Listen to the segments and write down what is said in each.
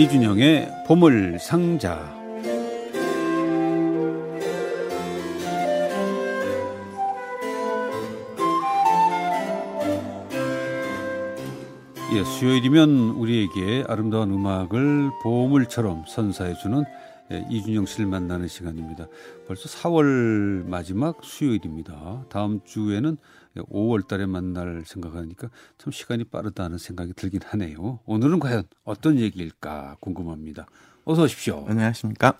이준영의 보물 상자. 예, 수요일이면 우리에게 아름다운 음악을 보물처럼 선사해주는 예, 이준영 씨를 만나는 시간입니다. 벌써 4월 마지막 수요일입니다. 다음 주에는 5월 달에 만날 생각하니까 참 시간이 빠르다는 생각이 들긴 하네요. 오늘은 과연 어떤 얘기일까 궁금합니다. 어서 오십시오. 안녕하십니까.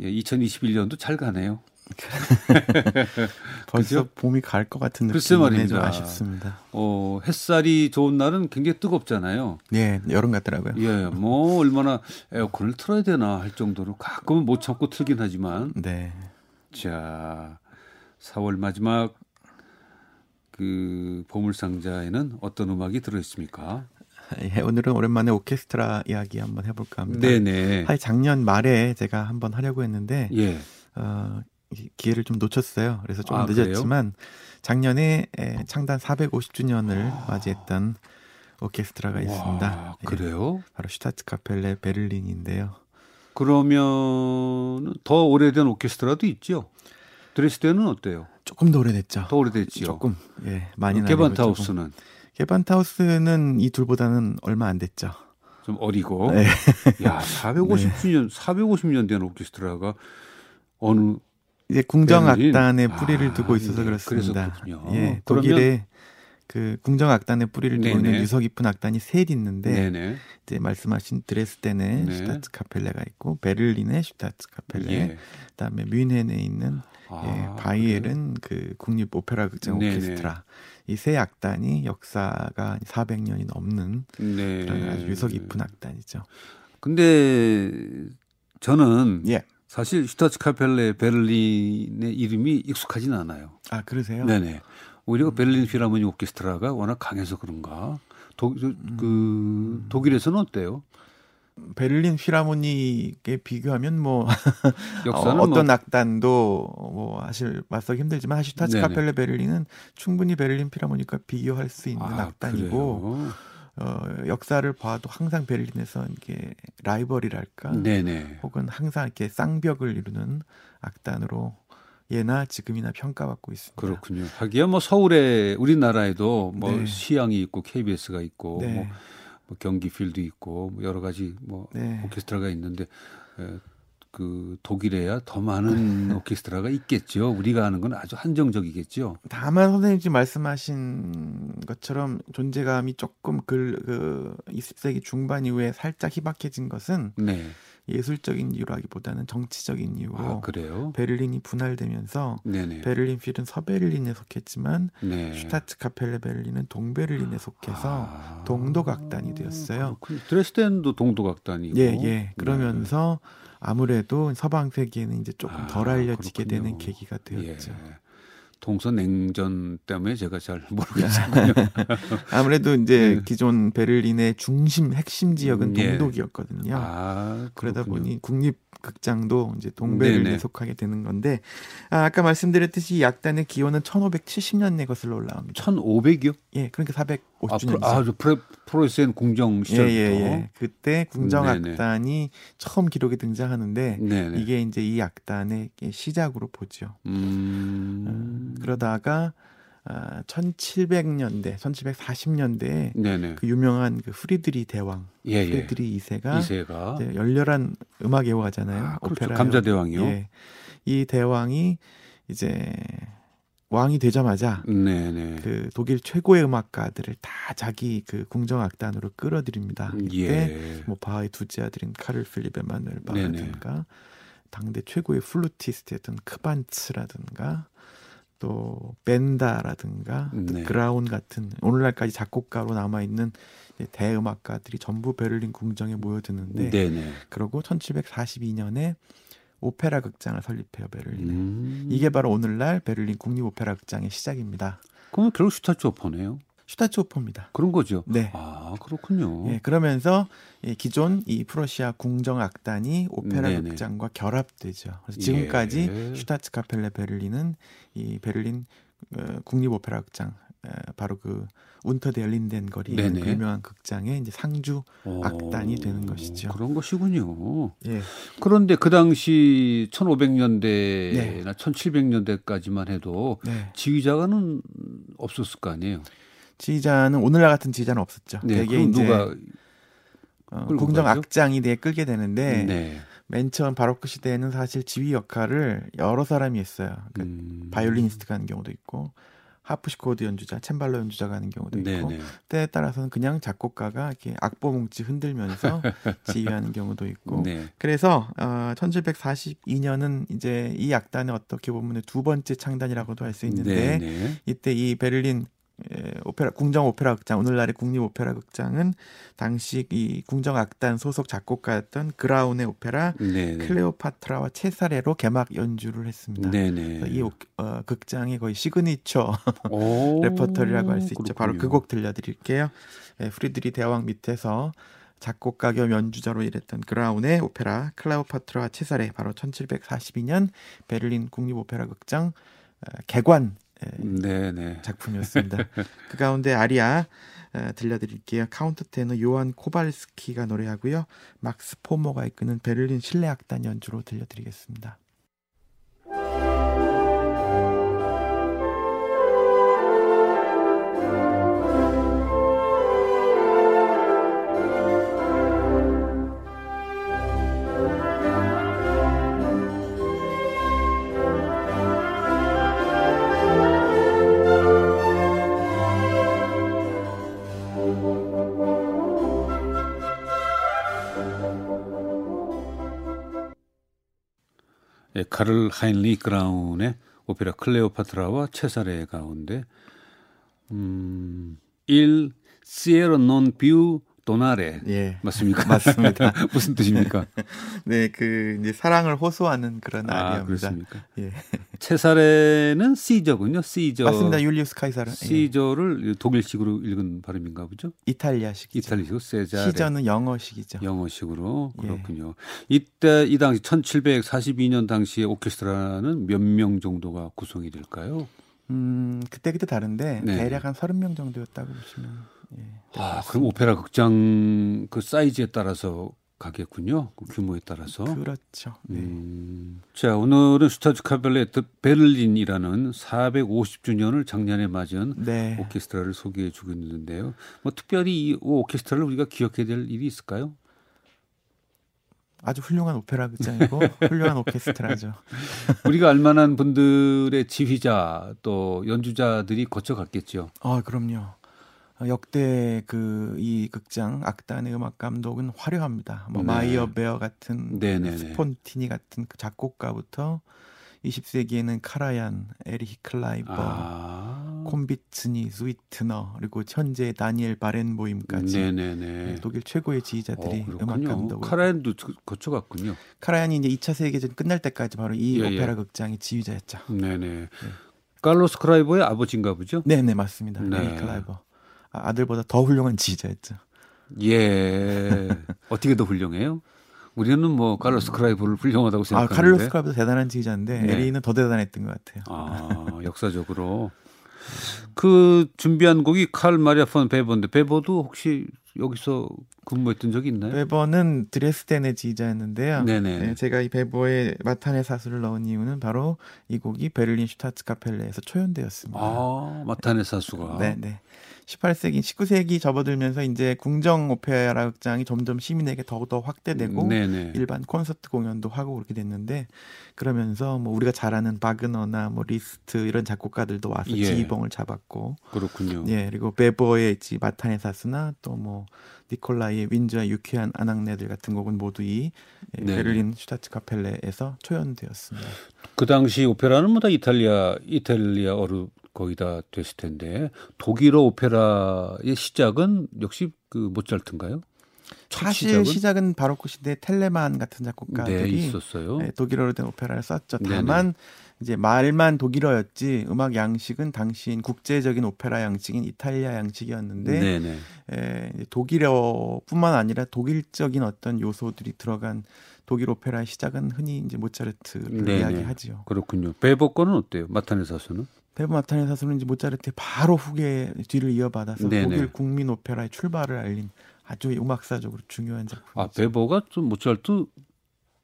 예, 2021년도 잘 가네요. 벌써 그죠? 봄이 갈 것 같은 글쎄 말입니다. 좀 아쉽습니다. 어, 햇살이 좋은 날은 굉장히 뜨겁잖아요. 예, 여름 같더라고요. 예, 뭐 얼마나 에어컨을 틀어야 되나 할 정도로 가끔은 못 참고 틀긴 하지만. 네. 자, 4월 마지막 그 보물 상자에는 어떤 음악이 들어 있습니까? 예, 오늘은 오랜만에 오케스트라 이야기 한번 해볼까 합니다. 네네. 사 작년 말에 제가 한번 하려고 했는데, 예. 어, 기회를 좀 놓쳤어요. 그래서 좀 아, 늦었지만 작년에 창단 450주년을 아. 맞이했던 오케스트라가 있습니다. 와, 예, 그래요? 예, 바로 슈타트 카펠레 베를린인데요. 그러면 더 오래된 오케스트라도 있죠. 드레스덴은 어때요? 조금 더 오래됐죠. 더 오래됐지요. 조금 예 많이 개반타우스는 개반타우스는 이 둘보다는 얼마 안 됐죠. 좀 어리고. 네. 야 450주년 네. 450년 된 오케스트라가 어느 이제 궁정악단의 뿌리를 아, 두고 있어서 네. 그렇습니다. 예, 독일에 그 궁정 악단의 뿌리를 두고 네네. 있는 유서 깊은 악단이 셋 있는데 네네. 이제 말씀하신 드레스덴의 네. 슈타츠 카펠레가 있고 베를린의 슈타츠 카펠레, 예. 그다음에 뮌헨에 있는 아, 예, 바이에른 그 국립 오페라 극장 네네. 오케스트라 이 세 악단이 역사가 400년이 넘는 네. 그런 아주 유서 깊은 악단이죠. 근데 저는 예. 사실 슈타츠 카펠레 베를린의 이름이 익숙하진 않아요. 아 그러세요? 네네. 오히려 베를린 필하모니 오케스트라가 워낙 강해서 그런가. 도, 그 음. 독일에서는 어때요? 베를린 필하모니에 비교하면 뭐 역사는 어떤 뭐... 악단도 뭐 사실 맞서기 힘들지만 슈타츠 카펠레 베를린은 충분히 베를린 필하모니과 비교할 수 있는 아, 악단이고 그래요? 어, 역사를 봐도 항상 베를린에서 이게 라이벌이랄까, 네네. 혹은 항상 이렇게 쌍벽을 이루는 악단으로 예나 지금이나 평가받고 있습니다. 그렇군요. 하기야 뭐 서울에 우리나라에도 뭐 네. 시향이 있고 KBS가 있고 네. 뭐, 뭐 경기 필드 있고 뭐 여러 가지 뭐 네. 오케스트라가 있는데 에, 그 독일에야 더 많은 오케스트라가 있겠죠. 우리가 아는 건 아주 한정적이겠죠. 다만 선생님 지 말씀하신 것처럼 존재감이 조금 그, 그 20세기 중반 이후에 살짝 희박해진 것은 네. 예술적인 이유라기보다는 정치적인 이유로 아, 그래요? 베를린이 분할되면서 네네. 베를린 필은 서베를린에 속했지만 네. 슈타츠 카펠레 베를린은 동베를린에 속해서 아, 동독악단이 되었어요. 드레스덴도 동독악단이고. 예, 예. 그러면서 네. 아무래도 서방 세계는 이제 조금 아, 덜 알려지게 그 되는 계기가 되었죠. 예. 동서 냉전 때문에 제가 잘 모르겠어요. 아무래도 이제 네. 기존 베를린의 중심 핵심 지역은 예. 동독이었거든요. 아, 그러다 보니 국립 극장도 이제 동베를린에 속하게 되는 건데 아, 아까 말씀드렸듯이 악단의 기원은 1570년에 거슬러 올라옵니다. 1500이요? 예, 그러니까 450년. 아, 저 프레, 프로이센 궁정 시절부터. 예, 예, 예. 그때 궁정 악단이 처음 기록에 등장하는데 네네. 이게 이제 이 악단의 시작으로 보죠. 음... 음, 그러다가 아, 1700년대, 1740년대에 네네. 그 유명한 그 프리드리히 대왕, 예, 예. 프리드리히 2세가, 2세가. 열렬한 음악 애호가잖아요. 아, 그렇죠. 오페라 감자 대왕이요. 예. 이 대왕이 이제 왕이 되자마자 네네. 그 독일 최고의 음악가들을 다 자기 그 궁정 악단으로 끌어들입니다. 이때 예. 뭐 바하의 둘째 아들인 카를 필립 에마누엘 바하든가 당대 최고의 플루티스트였던 크반츠라든가 또 벤다라든가 네. 그라운 같은 오늘날까지 작곡가로 남아 있는 대음악가들이 전부 베를린 궁정에 모여드는데 네네. 그리고 1742년에 오페라 극장을 설립해요 베를린에 음. 이게 바로 오늘날 베를린 국립 오페라 극장의 시작입니다. 그러면 결국 슈타츠오퍼네요. 슈타츠오퍼입니다. 그런 거죠. 네. 아 그렇군요. 예, 그러면서 기존 이 프로시아 궁정 악단이 오페라 네네. 극장과 결합되죠. 그래서 지금까지 예. 슈타츠 카펠레 베를린은 이 베를린 어, 국립 오페라 극장 바로 그 운터 덴 린덴 거리 그 유명한 극장의 이제 상주 오, 악단이 되는 것이죠. 그런 것이군요. 예. 그런데 그 당시 1500년대나 네. 1700년대까지만 해도 네. 지휘자가는 없었을 거 아니에요. 지휘자는 오늘날 같은 지휘자는 없었죠. 네, 되게 이제 누가 어, 궁정 악장이 이끌게 되는데 네. 맨 처음 바로크 시대에는 사실 지휘 역할을 여러 사람이 했어요. 그러니까 음. 바이올리니스트가 하는 경우도 있고 하프시코드 연주자, 챔발로 연주자가 하는 경우도 있고 네네. 때에 따라서는 그냥 작곡가가 이렇게 악보 뭉치 흔들면서 지휘하는 경우도 있고 네. 그래서 어, 1742년은 이제 이 악단의 어떻게 보면 두 번째 창단이라고도 할 수 있는데 네네. 이때 이 베를린 예, 오페라 궁정 오페라 극장 오늘날의 국립 오페라 극장은 당시 이 궁정 악단 소속 작곡가였던 그라운의 오페라 네네. 클레오파트라와 체사레로 개막 연주를 했습니다. 이 어, 극장의 거의 시그니처 레퍼토리라고 할 수 있죠. 바로 그 곡 들려드릴게요. 예, 프리드리히 대왕 밑에서 작곡가 겸 연주자로 일했던 그라운의 오페라 클레오파트라와 체사레 바로 1742년 베를린 국립 오페라 극장 어, 개관 네네. 작품이었습니다. 그 가운데 아리아 어, 들려드릴게요. 카운터테너 요한 코발스키가 노래하고요. 막스 포머가 이끄는 베를린 실내악단 연주로 들려드리겠습니다. 예, 카를 하인리 그라운의 오페라 클레오파트라와 체사레 가운데 음, 일 시에로 논뷰 도나레. 예. 맞습니까? 맞습니다. 무슨 뜻입니까? 네, 그 이제 사랑을 호소하는 그런 아, 아리아입니다. 그렇습니까? 예. 체사레는 시저군요. 시저. 맞습니다. 율리우스 카이사르. 시저를 예. 독일식으로 읽은 발음인가 보죠? 이탈리아식. 이탈리아식 세자레. 시저는 영어식이죠. 영어식으로 예. 그렇군요. 예. 이때 이 당시 1742년 당시에 오케스트라는 몇 명 정도가 구성이 될까요? 음, 그때 그때 다른데 네. 대략 한 30명 정도였다고 보시면 예. 아, 그럼 오페라 극장 그 사이즈에 따라서 가겠군요. 그 규모에 따라서. 그렇죠. 네. 음, 자, 오늘은 슈타츠 카벨레 베를린이라는 450주년을 작년에 맞은 네. 오케스트라를 소개해 주고 있는데요. 뭐 특별히 이 오케스트라를 우리가 기억해야 될 일이 있을까요? 아주 훌륭한 오페라 극장이고 훌륭한 오케스트라죠. 우리가 알만한 분들의 지휘자 또 연주자들이 거쳐갔겠죠. 아, 그럼요. 역대 그 이 극장 악단의 음악 감독은 화려합니다. 뭐 네. 마이어베어 같은 네네네. 스폰티니 같은 그 작곡가부터 20세기에는 카라얀, 에리히 클라이버, 아. 콘비츠니, 스위트너 그리고 현재 다니엘 바렌보임까지 네네네. 독일 최고의 지휘자들이 어, 음악 감독을 카라얀도 거쳐갔군요. 카라얀이 이제 2차 세계전 끝날 때까지 바로 이 예, 오페라 예. 극장의 지휘자였죠. 네네. 네. 칼로스 크라이버의 아버지인가 보죠? 네네 맞습니다. 네. 에리히 클라이버. 아들보다 더 훌륭한 지휘자였죠. 예. 어떻게 더 훌륭해요? 우리는 뭐 칼로스 크라이브를 훌륭하다고 아, 생각하는데. 아, 칼로스 크라이브도 대단한 지휘자인데 네. 에리히는 더 대단했던 것 같아요. 아, 역사적으로. 그 준비한 곡이 칼 마리아 폰 베버인데 베버도 혹시 여기서 근무했던 적이 있나요? 베버는 드레스덴의 지휘자였는데요. 네네. 네, 제가 이 베버의 마탄의 사수를 넣은 이유는 바로 이 곡이 베를린 슈타츠 카펠레에서 초연되었습니다. 아, 마탄의 사수가. 네, 네. 18세기, 19세기 접어들면서 이제 궁정 오페라 극장이 점점 시민에게 더더 확대되고 네네. 일반 콘서트 공연도 하고 그렇게 됐는데 그러면서 뭐 우리가 잘 아는 바그너나 뭐 리스트 이런 작곡가들도 와서 예. 지휘봉을 잡았고 그렇군요. 예, 그리고 베버의 마탄의 사수나 또 뭐 니콜라이의 윈즈와 유쾌한 아낙네들 같은 곡은 모두 이 예, 베를린 슈타츠 카펠레에서 초연되었습니다. 그 당시 오페라는 뭐다 이탈리아 이탈리아어로 거의 다 됐을 텐데 독일어 오페라의 시작은 역시 그 모차르트인가요? 사실 시작은, 시작은 바로크 시대 텔레만 같은 작곡가들이 네, 있었어요. 네, 독일어로 된 오페라를 썼죠. 다만 네네. 이제 말만 독일어였지 음악 양식은 당시인 국제적인 오페라 양식인 이탈리아 양식이었는데 에, 독일어뿐만 아니라 독일적인 어떤 요소들이 들어간 독일 오페라의 시작은 흔히 이제 모차르트를 이야기하지요. 그렇군요. 베버거는 어때요? 마타네 사수는? 마타네 사수는 이제 모차르트의 바로 후계 뒤를 이어받아서 네네. 독일 국민 오페라의 출발을 알린 아주 음악사적으로 중요한 작품. 아 베버가 좀 모차르트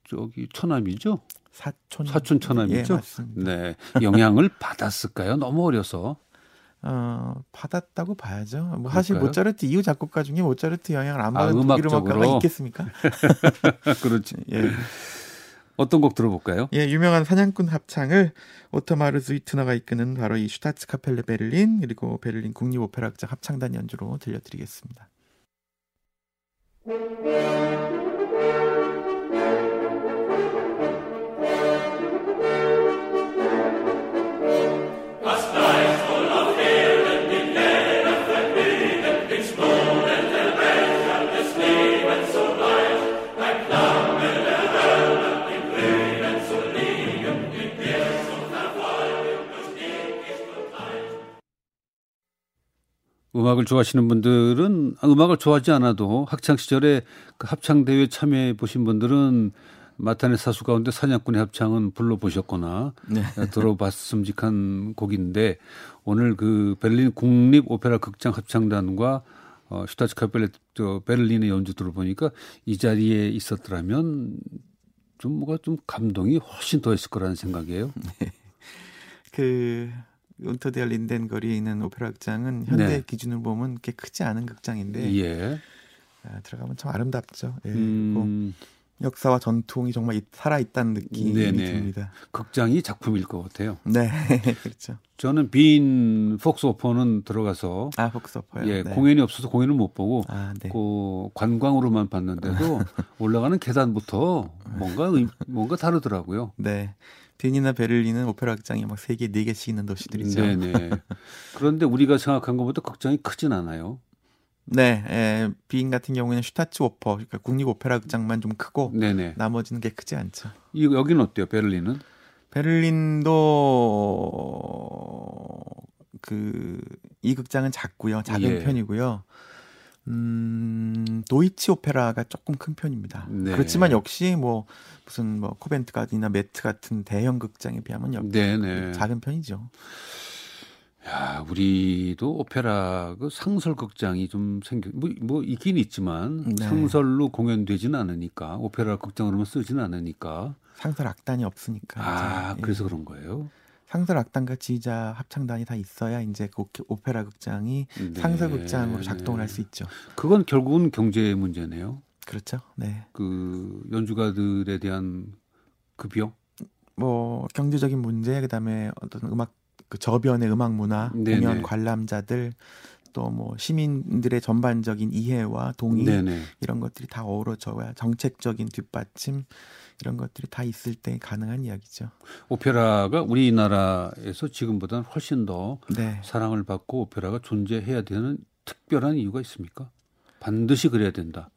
저기 처남이죠? 사촌 사촌 처남이죠. 예, 네 영향을 받았을까요? 너무 어려서. 어, 받았다고 봐야죠. 뭐 사실 모차르트 이후 작곡가 중에 모차르트 영향을 안 받은 아, 독일 음악가가 있겠습니까? 그렇지. 예. 어떤 곡 들어볼까요? 예, 유명한 사냥꾼 합창을 오토마르 스위트너가 이끄는 바로 이 슈타츠 카펠레 베를린 그리고 베를린 국립 오페라 극장 합창단 연주로 들려드리겠습니다. 음악을 좋아하시는 분들은 음악을 좋아하지 않아도 학창 시절에 그 합창 대회 참여해 보신 분들은 마타네 사수 가운데 사냥꾼의 합창은 불러 보셨거나 네. 들어봤음직한 곡인데 오늘 그 베를린 국립 오페라 극장 합창단과 어, 슈타츠 카펠레 저 베를린의 연주 들어보니까 이 자리에 있었더라면 좀 뭐가 좀 감동이 훨씬 더 했을 거라는 생각이에요. 네. 그 운터데알 린덴 거리에 있는 오페라 극장은 현대 네. 기준으로 보면 꽤 크지 않은 극장인데 예. 아, 들어가면 참 아름답죠. 예. 음... 역사와 전통이 정말 살아 있다는 느낌이 네네. 듭니다. 극장이 작품일 것 같아요. 네, 그렇죠. 저는 빈 폭스 오퍼는 들어가서 아 폭스 오퍼요. 예, 네. 공연이 없어서 공연을 못 보고 아, 네. 그 관광으로만 봤는데도 올라가는 계단부터 뭔가 뭔가 다르더라고요. 네. 빈이나 베를린은 오페라 극장이 막 세 개, 네 개씩 있는 도시들이죠. 네네. 그런데 우리가 생각한 것보다 극장이 크진 않아요. 네, 에, 빈 같은 경우에는 슈타츠 오퍼, 그러니까 국립 오페라 극장만 좀 크고, 네네. 나머지는 게 크지 않죠. 이 여기는 어때요? 베를린은? 베를린도 그 이 극장은 작고요, 작은 예. 편이고요. 음, 도이치 오페라가 조금 큰 편입니다. 네. 그렇지만 역시 뭐 무슨 뭐 코벤트 가든이나 매트 같은 대형 극장에 비하면 역 네네. 작은 편이죠. 야, 우리도 오페라 그 상설 극장이 좀 생겨 뭐, 뭐 있긴 있지만 네. 상설로 공연되지는 않으니까 오페라 극장으로만 쓰지는 않으니까 상설 악단이 없으니까. 아, 이제. 그래서 예. 그런 거예요. 상설 악단과 지휘자 합창단이 다 있어야 이제 그 오페라 극장이 네. 상설 극장으로 작동을 할 수 있죠. 그건 결국은 경제 문제네요. 그렇죠. 네. 그 연주가들에 대한 급여? 뭐 경제적인 문제 그다음에 어떤 음악 그 저변의 음악 문화, 네네. 공연 관람자들 또 뭐 시민들의 전반적인 이해와 동의 네네. 이런 것들이 다 어우러져야 정책적인 뒷받침 이런 것들이 다 있을 때 가능한 이야기죠. 오페라가 우리나라에서 지금보다는 훨씬 더 네. 사랑을 받고 오페라가 존재해야 되는 특별한 이유가 있습니까? 반드시 그래야 된다.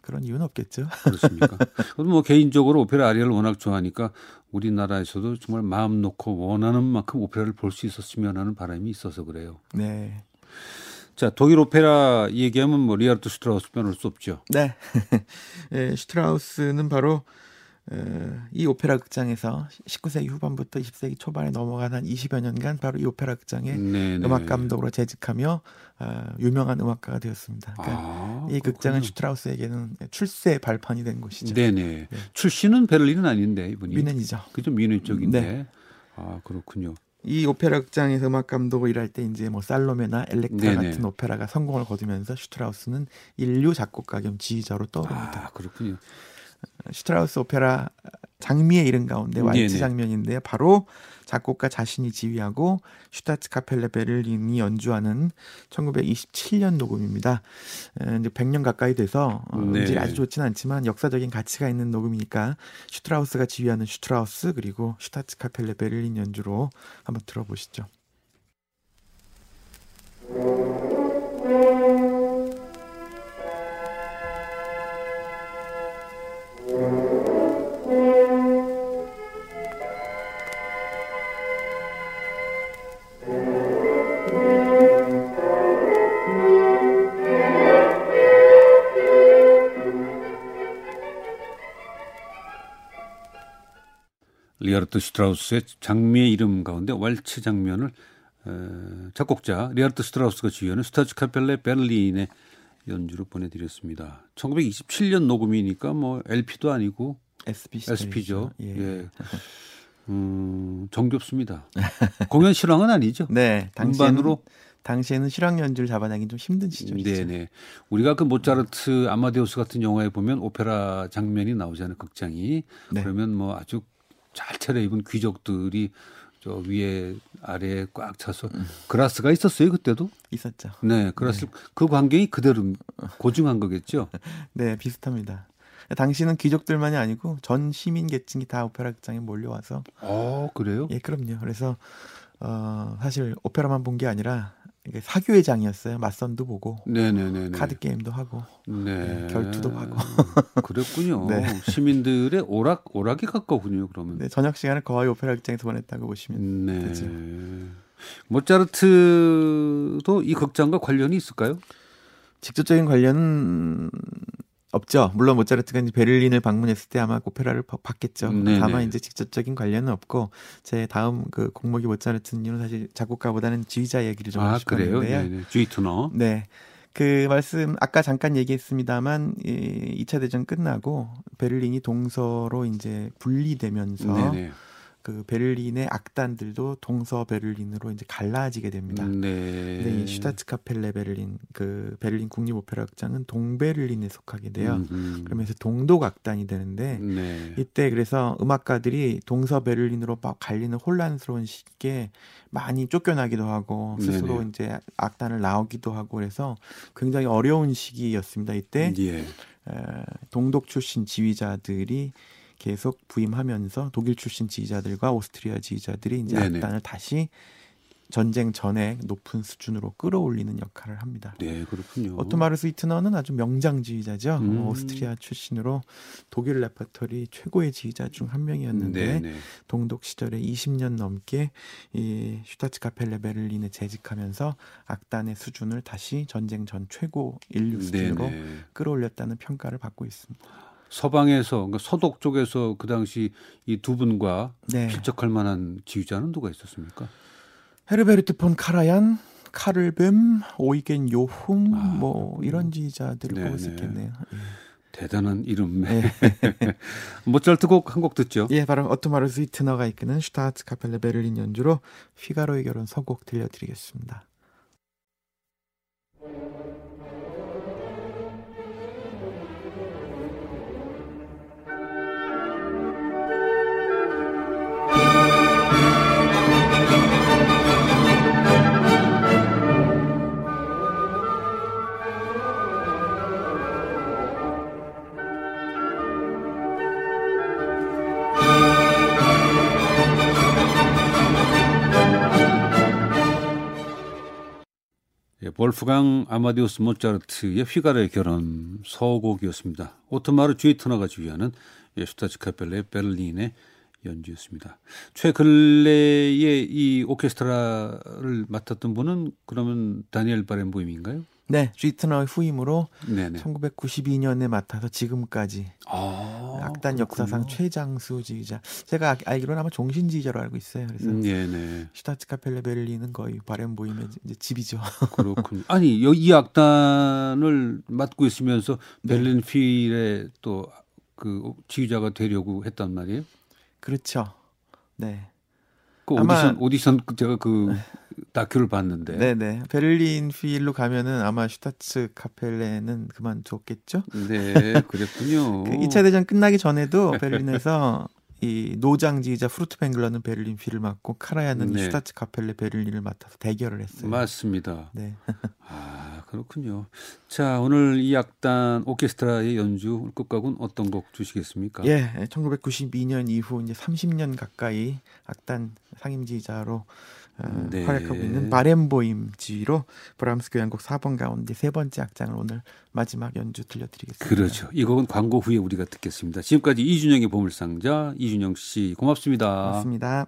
그런 이유는 없겠죠. 그렇습니까? 뭐 개인적으로 오페라 아리아를 워낙 좋아하니까 우리나라에서도 정말 마음 놓고 원하는 만큼 오페라를 볼 수 있었으면 하는 바람이 있어서 그래요. 네. 자, 독일 오페라 얘기하면 뭐 리하르트 슈트라우스 빼놓을 수 없죠. 네. 네 슈트라우스는 바로 이 오페라 극장에서 19세기 후반부터 20세기 초반에 넘어간 한 20여 년간 바로 이 오페라 극장의 네네. 음악 감독으로 재직하며 어, 유명한 음악가가 되었습니다. 그러니까 아, 이 극장은 슈트라우스에게는 출세 발판이 된 곳이죠. 네네. 네. 출신은 베를린은 아닌데 이분이 뮌헨이죠. 그죠 뮌헨 쪽인데. 네. 아 그렇군요. 이 오페라 극장에서 음악 감독을 일할 때 이제 뭐 살로메나 엘렉트라 네네. 같은 오페라가 성공을 거두면서 슈트라우스는 일류 작곡가 겸 지휘자로 떠오릅니다. 아, 그렇군요. 슈트라우스 오페라 장미의 이름 가운데 왈츠 장면인데 바로 작곡가 자신이 지휘하고 슈타츠 카펠레 베를린이 연주하는 1927년 녹음입니다. 이제 100년 가까이 돼서 어, 네. 음질이 아주 좋지는 않지만 역사적인 가치가 있는 녹음이니까 슈트라우스가 지휘하는 슈트라우스 그리고 슈타츠 카펠레 베를린 연주로 한번 들어보시죠. 리하르트 슈트라우스의 장미의 이름 가운데 왈츠 장면을 에, 작곡자 리하르트 슈트라우스가 지휘하는 슈타츠 카펠레 베를린의 연주로 보내드렸습니다. 1927년 녹음이니까 뭐 LP도 아니고 SP SP죠. 예. 예. 음, 정겹습니다. 공연 실황은 아니죠. 네, 당시에는, 당시에는 실황 연주를 잡아내기 좀 힘든 시절이죠. 네네. 우리가 그 모차르트 아마데우스 같은 영화에 보면 오페라 장면이 나오잖아요. 극장이. 네. 그러면 뭐 아주 잘 차려입은 귀족들이 저 위에 아래에 꽉 차서 음. 그라스가 있었어요 그때도 있었죠. 네, 그라스 네. 그 광경이 그대로 고증한 거겠죠. 네, 비슷합니다. 당시는 귀족들만이 아니고 전 시민 계층이 다 오페라 극장에 몰려와서. 아 그래요? 예, 그럼요. 그래서 어 사실 오페라만 본 게 아니라 사교회장이었어요. 맞선도 보고, 네네네. 카드 게임도 하고, 네. 네, 결투도 하고. 그랬군요. 네. 시민들의 오락 오락이 가까군요. 그러면. 네, 저녁 시간을 거의 오페라 극장에서 보냈다고 보시면 네. 되죠. 모차르트도 이 극장과 관련이 있을까요? 직접적인 관련은 없죠. 물론 모차르트가 이제 베를린을 방문했을 때 아마 오페라를 봤겠죠. 네네. 다만 이제 직접적인 관련은 없고 제 다음 그 공목이 모차르트는 사실 작곡가보다는 지휘자 얘기를 좀 아, 하고 싶었는데요. 주이투너. 네. 그 말씀 아까 잠깐 얘기했습니다만 이 2차 대전 끝나고 베를린이 동서로 이제 분리되면서 네네. 그 베를린의 악단들도 동서 베를린으로 이제 갈라지게 됩니다. 네. 네, 슈타츠카펠레 베를린 그 베를린 국립 오페라 극장은 동베를린에 속하게 돼요. 음흠. 그러면서 동독 악단이 되는데 네. 이때 그래서 음악가들이 동서 베를린으로 막 갈리는 혼란스러운 시기에 많이 쫓겨나기도 하고 스스로 네네. 이제 악단을 나오기도 하고 그래서 굉장히 어려운 시기였습니다. 이때 예. 에, 동독 출신 지휘자들이 계속 부임하면서 독일 출신 지휘자들과 오스트리아 지휘자들이 이제 네네. 악단을 다시 전쟁 전에 높은 수준으로 끌어올리는 역할을 합니다. 네, 그렇군요. 오트마르 스위트너는 아주 명장 지휘자죠. 음. 오스트리아 출신으로 독일 레퍼토리 최고의 지휘자 중 한 명이었는데 네네. 동독 시절에 20년 넘게 이 슈타츠 카펠레 베를린에 재직하면서 악단의 수준을 다시 전쟁 전 최고 일류 수준으로 네네. 끌어올렸다는 평가를 받고 있습니다. 서방에서 그러니까 서독 쪽에서 그 당시 이 두 분과 네. 필적할 만한 지휘자는 누가 있었습니까? 헤르베르트 폰 카라얀, 카를 뵘, 오이겐 요훔 아, 뭐 이런 지휘자들을 수 있겠네요. 예. 대단한 이름. 네. 모차르트 곡 한 곡 듣죠. 예, 바로 오트마르 스위트너가 이끄는 슈타츠 카펠레 베를린 연주로 피가로의 결혼 서곡 들려드리겠습니다. 볼프강 아마디우스 모차르트의 휘가르의 결혼 서곡이었습니다. 오토마르 주이터너가 주휘하는 슈타츠 카펠레 베를린의 연주였습니다. 최근래에 이 오케스트라를 맡았던 분은 그러면 다니엘 바렌보임인가요? 네, 쥐트너의 후임으로 네네. 1992년에 맡아서 지금까지 아, 악단 역사상 최장수 지휘자. 제가 알기로는 아마 종신 지휘자로 알고 있어요. 그래서 음, 슈타츠 카펠레 베를린은 거의 바렌보임의 이제 집이죠. 그렇군요. 아니, 이 악단을 맡고 있으면서 네. 베를린 필에 또그 지휘자가 되려고 했단 말이에요? 그렇죠. 네. 그 오디션 오디션 제가 그 다큐를 봤는데. 네네. 베를린 필로 가면은 아마 슈타츠 카펠레는 그만뒀겠죠? 네, 그랬군요. 그 2차 대전 끝나기 전에도 베를린에서 이 노장지이자 푸르트벵글러는 베를린 필을 맡고 카라얀은 네. 슈타츠 카펠레 베를린을 맡아서 대결을 했어요. 맞습니다. 네. 아 그렇군요. 자 오늘 이 악단 오케스트라의 연주 끝곡은 어떤 곡 주시겠습니까? 예, 1992년 이후 이제 30년 가까이 악단 상임지휘자로 어, 네. 활약하고 있는 바렌보임 지휘로 브람스 교향곡 4번 가운데 세 번째 악장을 오늘 마지막 연주 들려드리겠습니다. 그렇죠. 이 곡은 광고 후에 우리가 듣겠습니다. 지금까지 이준영의 보물상자 이준영 씨 고맙습니다. 고맙습니다.